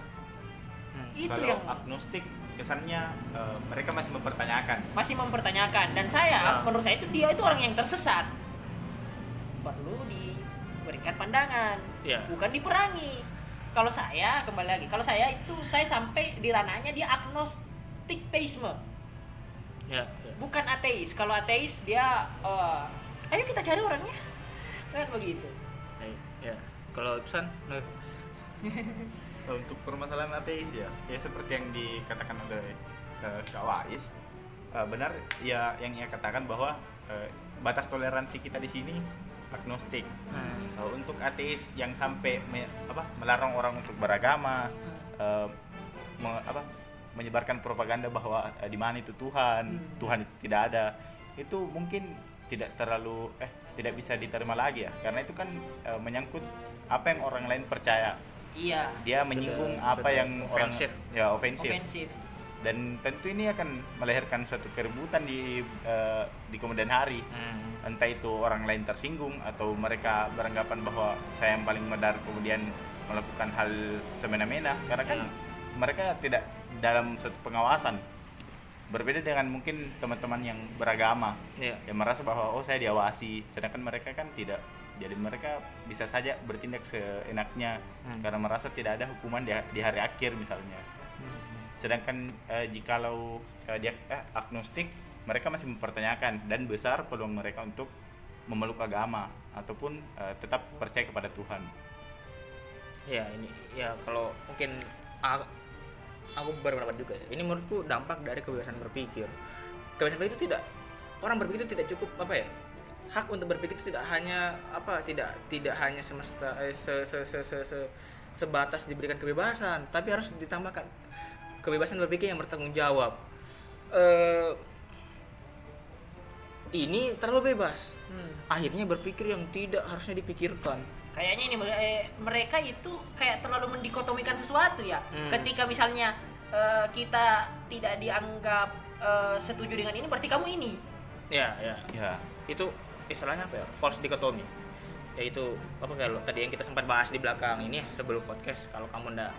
Hmm. Itu Kalau yang agnostik kesannya eh, mereka masih mempertanyakan. masih mempertanyakan dan saya Nah. menurut saya itu dia itu orang yang tersesat. Perlu diberikan pandangan, Iya. bukan diperangi. Kalau saya kembali lagi, kalau saya itu saya sampai di ranahnya dia agnostik teisme. ya, ya. bukan ateis kalau ateis dia eh, ayo kita cari orangnya kan begitu ya, ya. kalau Iksan nah, Untuk permasalahan ateis ya, ya seperti yang dikatakan oleh eh, Kak Wais, eh, benar ya yang ia katakan bahwa eh, batas toleransi kita di sini agnostik. hmm. Eh, untuk ateis yang sampai me- apa, melarang orang untuk beragama, eh, me- apa, menyebarkan propaganda bahwa eh, di mana itu Tuhan, Hmm. Tuhan itu tidak ada, itu mungkin tidak terlalu eh tidak bisa diterima lagi ya, karena itu kan eh, menyangkut apa yang orang lain percaya. iya. Dia menyinggung apa sudah yang ofensif. orang ya ofensif ofensif dan tentu ini akan melahirkan suatu keributan di eh, di kemudian hari. Hmm. entah itu orang lain tersinggung atau mereka beranggapan bahwa saya yang paling benar kemudian melakukan hal semena-mena. Karena kan mereka tidak dalam suatu pengawasan berbeda dengan mungkin teman-teman yang beragama. Ya yang merasa bahwa oh saya diawasi. Sedangkan mereka kan tidak. Jadi mereka bisa saja bertindak seenaknya Hmm. karena merasa tidak ada hukuman di, di hari akhir misalnya. Sedangkan eh, jikalau eh, dia eh, agnostik mereka masih mempertanyakan dan besar peluang mereka untuk memeluk agama ataupun eh, tetap percaya kepada Tuhan. Ya ini ya kalau mungkin aku, aku berpendapat juga ya. ini menurutku dampak dari kebebasan berpikir kebebasan berpikir itu tidak orang berpikir itu tidak cukup apa ya hak untuk berpikir itu tidak hanya apa tidak tidak hanya semesta eh, se, se, se, se, se- sebatas diberikan kebebasan tapi harus ditambahkan kebebasan berpikir yang bertanggung jawab eh ini terlalu bebas Hmm. akhirnya berpikir yang tidak harusnya dipikirkan kayaknya ini eh, mereka itu kayak terlalu mendikotomikan sesuatu ya. Hmm. ketika misalnya eh, kita tidak dianggap eh, setuju dengan ini berarti kamu ini. Ya ya. Ya. Itu istilahnya apa ya? False dikotomi. Yaitu apa kalau tadi yang kita sempat bahas di belakang ini ya sebelum podcast kalau kamu ndak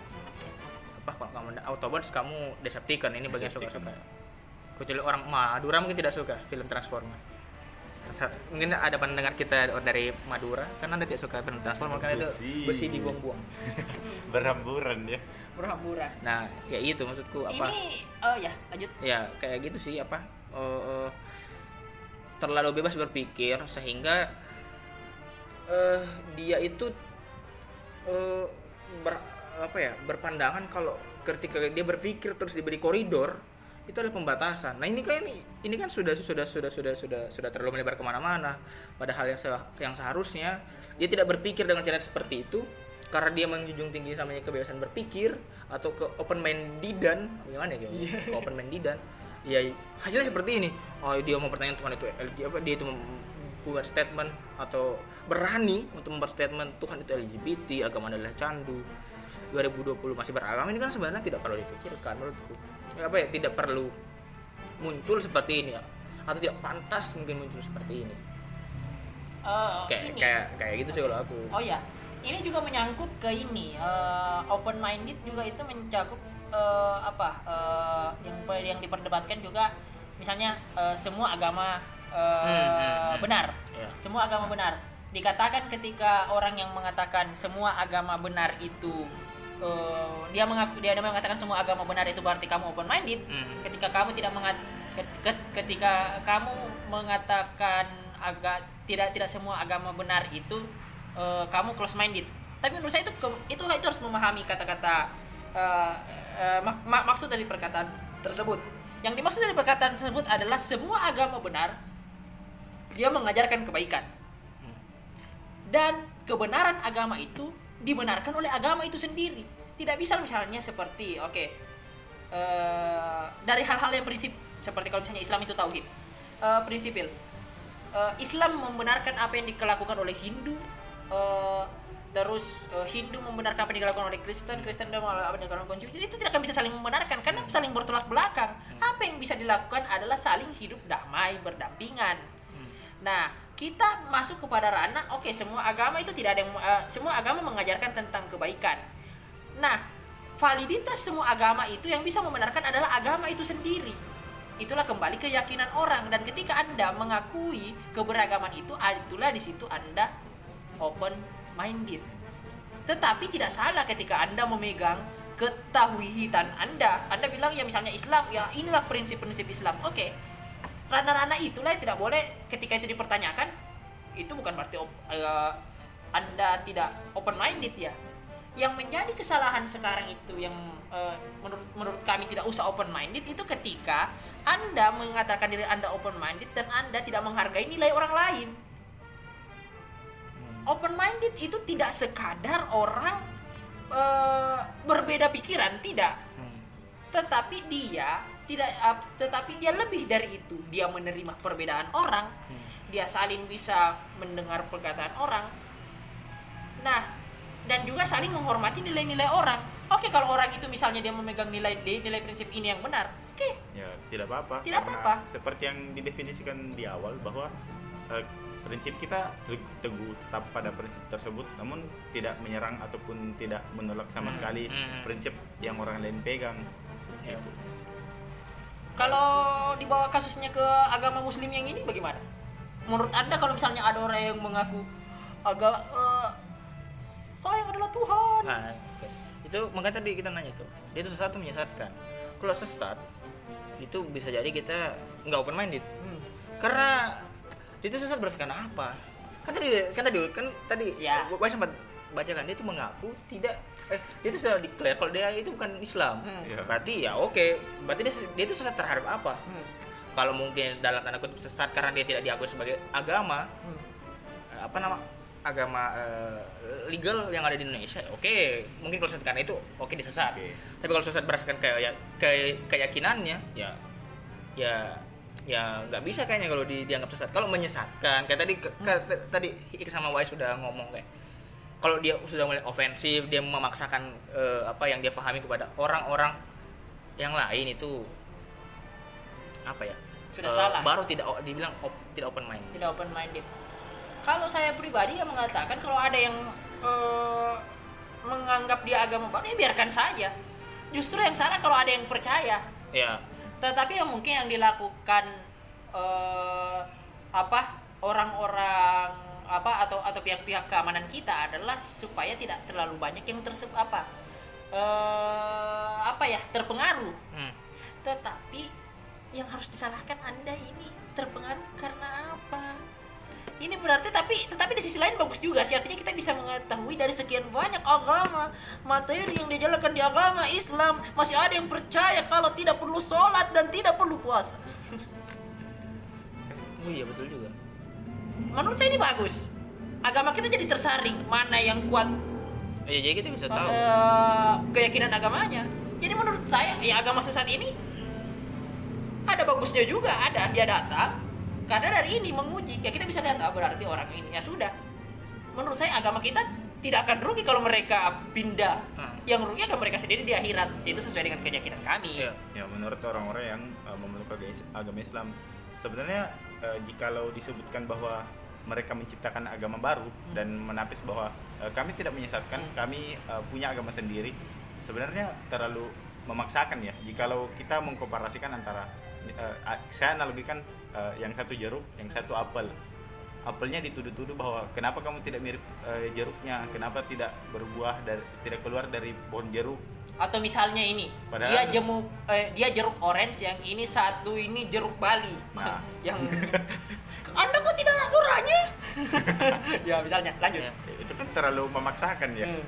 apa kalau kamu ndak Autobots kamu Decepticon. Ini bagian suka-suka. Kecuali orang Madura mungkin tidak suka film Transformer mungkin ada pendengar kita dari Madura. Kan anda tidak suka film Transformer karena itu Besi. dibuang-buang. Berhamburan ya. berhamburan. Nah ya itu maksudku apa? Ini oh ya lanjut. Ya kayak gitu sih apa? Eh, eh, terlalu bebas berpikir sehingga eh dia itu eh ber, apa ya berpandangan kalau ketika dia berpikir terus diberi koridor itu adalah pembatasan. Nah ini kan ini kan sudah sudah sudah sudah sudah sudah terlalu melebar ke mana-mana. Padahal yang se- yang seharusnya dia tidak berpikir dengan cara seperti itu karena dia menjunjung tinggi namanya kebebasan berpikir atau ke open mindedan gimana ya ke open mindedan ya hasilnya seperti ini. Oh dia mau pertanyaan Tuhan itu apa dia itu membuat statement atau berani untuk membuat statement Tuhan itu LGBT agama adalah candu 2020 masih beragama ini kan sebenarnya tidak perlu dipikirkan menurutku Ya, apa ya tidak perlu muncul seperti ini ya atau tidak pantas mungkin muncul seperti ini Eh, kayak ini. kayak kayak gitu sih kalau aku Oh ya, ini juga menyangkut ke ini open minded juga itu mencakup eh, apa eh, yang yang diperdebatkan juga misalnya eh, semua agama eh, Hmm, hmm, hmm. benar, Ya. semua agama benar. Dikatakan ketika orang yang mengatakan semua agama benar itu eh, dia mengaku dia mengatakan semua agama benar itu berarti kamu open minded. Hmm. Ketika kamu tidak mengat ket- ket- ketika kamu mengatakan agak tidak tidak semua agama benar itu eh, kamu close minded tapi menurut saya itu itu itu harus memahami kata-kata eh, eh, mak- mak- maksud dari perkataan tersebut yang dimaksud dari perkataan tersebut adalah semua agama benar dia mengajarkan kebaikan dan kebenaran agama itu dibenarkan oleh agama itu sendiri. Tidak bisa misalnya seperti oke eh, dari hal-hal yang prinsip seperti kalau misalnya Islam itu tauhid. Eh, prinsipil Eh, Islam membenarkan apa yang dilakukan oleh Hindu eh, terus eh, Hindu membenarkan apa yang dilakukan oleh Kristen Kristen dan apa yang dilakukan oleh itu tidak akan bisa saling membenarkan karena saling bertolak belakang. Apa yang bisa dilakukan adalah saling hidup damai berdampingan. Nah, kita masuk kepada ranah oke semua agama itu tidak ada yang eh, semua agama mengajarkan tentang kebaikan. Nah, validitas semua agama itu yang bisa membenarkan adalah agama itu sendiri. Itulah kembali keyakinan orang dan ketika Anda mengakui keberagaman itu ah, itulah di situ Anda open minded. Tetapi tidak salah ketika Anda memegang ketahuihitan Anda. Anda bilang ya misalnya Islam, ya inilah prinsip-prinsip Islam. Oke, ranah-ranah itulah yang tidak boleh ketika itu dipertanyakan itu bukan berarti op- eh, anda tidak open minded ya. Yang menjadi kesalahan sekarang itu yang eh, menurut menurut kami tidak usah open minded itu ketika anda mengatakan diri anda open minded dan anda tidak menghargai nilai orang lain. Open minded itu tidak sekadar orang eh, berbeda pikiran tidak. Hmm. tetapi dia tidak uh, tetapi dia lebih dari itu dia menerima perbedaan orang Hmm. dia saling bisa mendengar perkataan orang nah dan juga saling menghormati nilai-nilai orang oke kalau orang itu misalnya dia memegang nilai D nilai prinsip ini yang benar oke Ya, tidak apa-apa. Tidak apa-apa. Seperti yang didefinisikan di awal bahwa eh, prinsip kita te- teguh tetap pada prinsip tersebut, namun tidak menyerang ataupun tidak menolak sama Hmm, sekali hmm. prinsip yang orang lain pegang. Ya. Gitu. Kalau dibawa kasusnya ke agama muslim yang ini bagaimana? Menurut anda kalau misalnya ada orang yang mengaku agak eh, saya adalah Tuhan. Nah, itu makanya tadi kita nanya itu dia itu sesat atau menyesatkan? Kalau sesat itu bisa jadi kita nggak open minded Hmm. karena dia itu sesat berdasarkan apa? Kan tadi kan tadi kan tadi Ya. gua sempat baca kan dia itu mengaku tidak eh dia itu sudah declare kalau dia itu bukan Islam Hmm. Ya. berarti ya oke berarti dia dia itu sesat terhadap apa Hmm. kalau mungkin dalam tanda kutip sesat karena dia tidak diakui sebagai agama Hmm. eh, apa nama agama eh, legal yang ada di Indonesia oke mungkin kalau sesat karena itu oke disesat Oke. tapi kalau sesat berdasarkan kayak ke, keyakinannya ya ya ya nggak bisa kayaknya kalau di, dianggap sesat kalau menyesatkan kayak tadi ke- ke- t- tadi Ik sama Wais sudah ngomong kayak kalau dia sudah mulai ofensif dia memaksakan eh, apa yang dia pahami kepada orang-orang yang lain itu apa ya Sudah Eh, salah. baru tidak dibilang op- tidak open mind tidak open minded kalau saya pribadi yang mengatakan kalau ada yang eh, menganggap dia agama baru ya biarkan saja. Justru yang salah kalau ada yang percaya. ya Tetapi yang mungkin yang dilakukan eh, apa orang-orang apa atau atau pihak-pihak keamanan kita adalah supaya tidak terlalu banyak yang terseb apa eh, apa ya terpengaruh. hmm. Tetapi yang harus disalahkan Anda ini terpengaruh karena apa? Ini berarti tapi tetapi di sisi lain bagus juga sih artinya kita bisa mengetahui dari sekian banyak agama materi yang dijalankan di agama Islam masih ada yang percaya kalau tidak perlu sholat dan tidak perlu puasa. oh iya betul juga Menurut saya ini bagus. Agama kita jadi tersaring mana yang kuat ya jadi kita bisa tahu eh, keyakinan agamanya. Jadi menurut saya ya agama sesat ini ada bagusnya juga ada dia datang karena dari ini menguji ya kita bisa lihat ah, berarti orang ini ya sudah menurut saya agama kita tidak akan rugi kalau mereka pindah Hmm. yang rugi akan mereka sendiri di akhirat itu sesuai dengan keyakinan kami Iya. ya menurut orang-orang yang uh, memeluk aga- agama Islam sebenarnya uh, jikalau disebutkan bahwa mereka menciptakan agama baru dan menapis bahwa uh, kami tidak menyesatkan Hmm. kami uh, punya agama sendiri sebenarnya terlalu memaksakan ya. Jikalau kita mengkomparasikan antara uh, saya analogikan uh, yang satu jeruk yang satu apel. Apelnya dituduh-tuduh bahwa kenapa kamu tidak mirip uh, jeruknya? Kenapa tidak berbuah dari tidak keluar dari pohon jeruk atau misalnya ini Padahal- dia jemuk eh, dia jeruk orange yang ini satu ini jeruk Bali Nah. yang anda kok tidak nuranya ya misalnya lanjut Ya. itu kan terlalu memaksakan ya Hmm.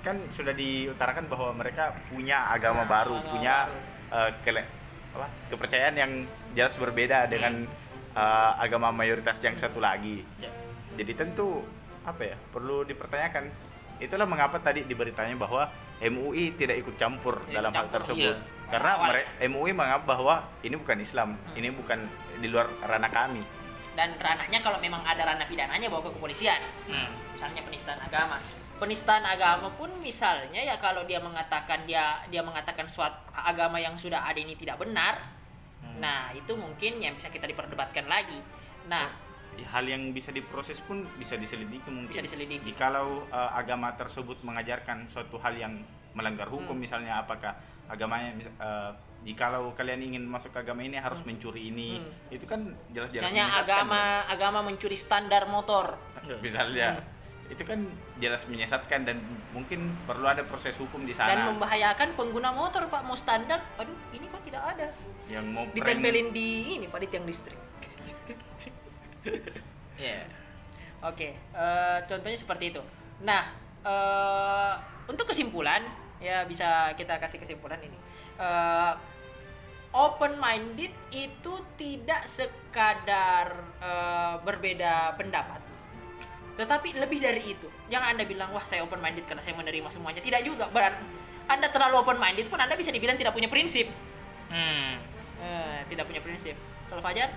kan sudah diutarakan bahwa mereka punya agama Nah, baru, agama punya baru. eh, kele- apa, kepercayaan yang jelas berbeda dengan eh, agama mayoritas yang satu lagi. Ya. Jadi tentu apa ya perlu dipertanyakan. Itulah mengapa tadi diberitanya bahwa MUI tidak ikut campur Tidak dalam ikut hal campur, tersebut. iya. Karena Awal. mere- MUI menganggap bahwa ini bukan Islam, ini bukan di luar ranah kami. dan ranahnya kalau memang ada ranah pidananya bawa ke kepolisian Hmm. misalnya penistaan agama penistaan agama pun misalnya ya kalau dia mengatakan dia dia mengatakan suatu agama yang sudah ada ini tidak benar Hmm. nah itu mungkin yang bisa kita diperdebatkan lagi nah hal yang bisa diproses pun bisa diselidiki mungkin. Bisa diselidiki. Jikalau uh, agama tersebut mengajarkan suatu hal yang melanggar hukum Hmm. misalnya apakah agamanya uh, jikalau kalian ingin masuk ke agama ini harus mencuri ini Hmm. itu kan jelas-jelas misalnya agama agama mencuri standar motor ya. misalnya Hmm. itu kan jelas menyesatkan dan mungkin perlu ada proses hukum di sana dan membahayakan pengguna motor pak mau standar aduh ini kok tidak ada yang mau prank- ditempelin di ini pak di tiang listrik Ya. Oke, eh, contohnya seperti itu. Nah, eh, untuk kesimpulan, ya bisa kita kasih kesimpulan ini. Eh, open minded itu tidak sekadar eh, berbeda pendapat, tetapi lebih dari itu. Jangan anda bilang wah saya open minded karena saya menerima semuanya. Tidak juga. Berarti anda terlalu open minded pun anda bisa dibilang tidak punya prinsip. Hmm. Eh, tidak punya prinsip. Kalau Fajar,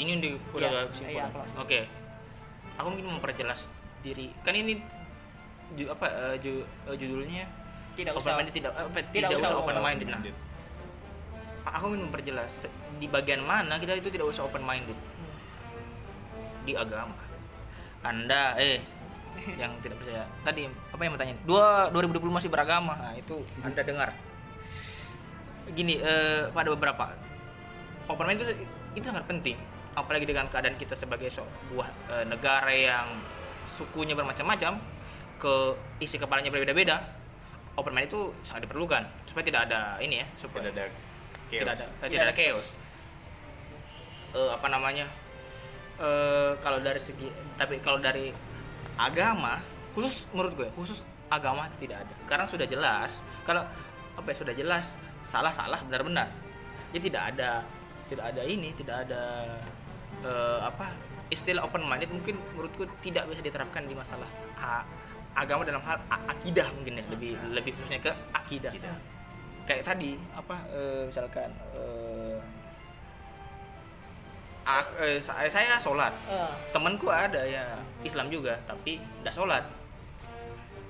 Ini Iya, udah iya, kesimpulan. close. Oke. Aku mungkin memperjelas diri. Kan ini ju- apa eh, ju- eh, judulnya tidak open usah. minded tidak apa, Tidak tidak, usah usah open open minded. Nah, aku ingin memperjelas di bagian mana kita itu tidak usah open minded Hmm. di agama. Anda eh yang tidak percaya. Tadi apa yang bertanya? Dua 2020 masih beragama. Nah, itu Anda dengar. Gini, eh, pada beberapa open minded itu, itu sangat penting. Apalagi dengan keadaan kita sebagai sebuah eh, negara yang sukunya bermacam-macam, ke isi kepalanya berbeda-beda. Open mind itu sangat diperlukan supaya tidak ada ini ya, supaya tidak ada chaos. tidak ada tidak ada chaos Eh, apa namanya Eh, kalau dari segi tapi kalau dari agama khusus menurut gue khusus agama itu tidak ada karena sudah jelas kalau apa ya sudah jelas salah salah benar benar ya tidak ada tidak ada ini tidak ada eh, apa istilah open minded mungkin menurutku tidak bisa diterapkan di masalah a- agama dalam hal a- akidah mungkin ya lebih lebih khususnya ke akidah. Akidah. kayak tadi apa eh, misalkan eh, ak- eh, saya, saya sholat. Eh, temanku ada ya Islam juga tapi tidak sholat.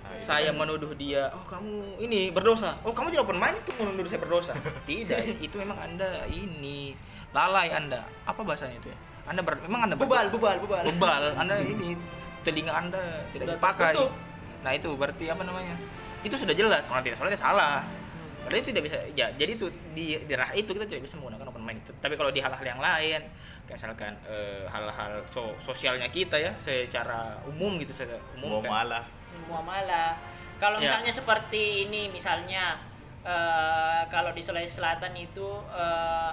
Nah, itu saya kan menuduh dia oh kamu ini berdosa. Oh kamu tidak open minded tuh menuduh saya berdosa? Tidak itu memang anda ini lalai anda. Apa bahasanya itu ya anda ber, memang anda bubal bubal bubal bebal. Anda ini telinga anda tidak Sudah dipakai. tertutup. nah itu berarti apa namanya? Itu sudah jelas. Kalau tidak salah dia salah. Hmm. Padahal itu tidak bisa ya jadi itu di daerah itu kita tidak bisa menggunakan open mind itu tapi kalau di hal-hal yang lain kayak misalkan eh, hal-hal so- sosialnya kita ya secara umum gitu secara umum kan. muamalah. Muamalah. Kalau Ya. misalnya seperti ini misalnya eh, kalau di Sulawesi Selatan itu eh,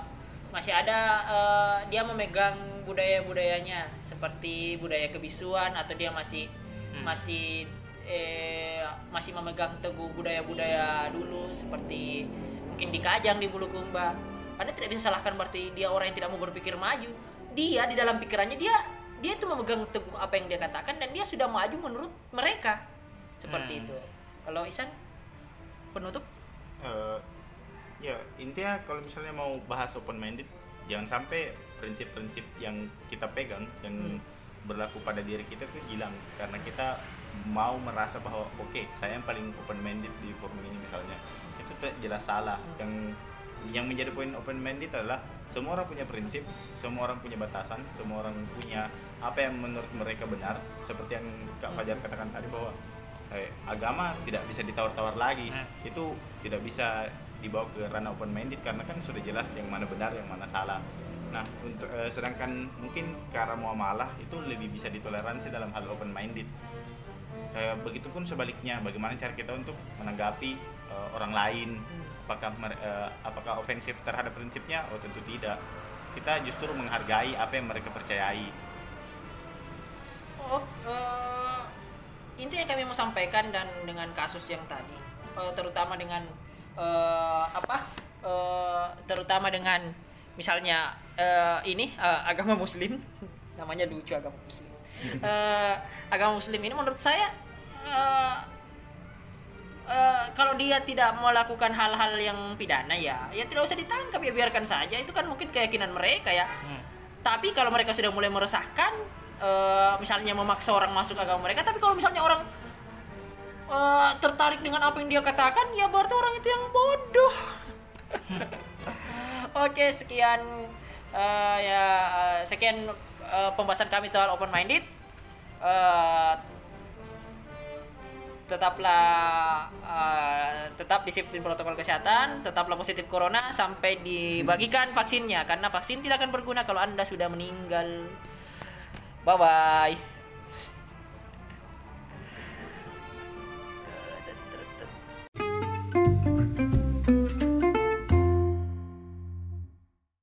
masih ada eh, dia memegang budaya budayanya seperti budaya kebisuan atau dia masih Hmm. masih eh, masih memegang teguh budaya-budaya dulu seperti mungkin di Kajang di Bulukumba anda tidak bisa salahkan berarti dia orang yang tidak mau berpikir maju. Dia di dalam pikirannya dia dia itu memegang teguh apa yang dia katakan dan dia sudah maju menurut mereka. Seperti Hmm. itu. Kalau Isan penutup? Eh, ya intinya kalau misalnya mau bahas open minded jangan sampai prinsip-prinsip yang kita pegang yang Hmm. berlaku pada diri kita tuh hilang karena kita mau merasa bahwa oke saya yang paling open minded di forum ini misalnya itu jelas salah Hmm. yang yang menjadi poin open minded adalah semua orang punya prinsip semua orang punya batasan semua orang punya apa yang menurut mereka benar seperti yang Kak Fajar katakan tadi bahwa eh, agama tidak bisa ditawar-tawar lagi Hmm. itu tidak bisa dibawa ke ranah open minded karena kan sudah jelas yang mana benar yang mana salah. Nah untuk eh, sedangkan mungkin ke arah muamalah itu lebih bisa ditoleransi dalam hal open minded Eh, begitupun sebaliknya bagaimana cara kita untuk menanggapi eh, orang lain? Apakah eh, apakah ofensif terhadap prinsipnya? Oh tentu tidak. Kita justru menghargai apa yang mereka percayai. Oh, eh, intinya kami mau sampaikan dan dengan kasus yang tadi, eh, terutama dengan eh, apa, eh, terutama dengan misalnya eh, ini eh, agama Muslim, namanya lucu agama Muslim. Eh, agama Muslim ini menurut saya eh, eh, kalau dia tidak melakukan hal-hal yang pidana ya, ya tidak usah ditangkap ya biarkan saja. Itu kan mungkin keyakinan mereka ya. Hmm. Tapi kalau mereka sudah mulai meresahkan, eh, misalnya memaksa orang masuk agama mereka, tapi kalau misalnya orang eh, tertarik dengan apa yang dia katakan, ya berarti orang itu yang bodoh. Oke, sekian eh, ya eh, sekian eh, pembahasan kami soal open minded. tetaplah eh, tetap disiplin protokol kesehatan, tetaplah positif corona sampai dibagikan vaksinnya karena vaksin tidak akan berguna kalau Anda sudah meninggal. Bye bye.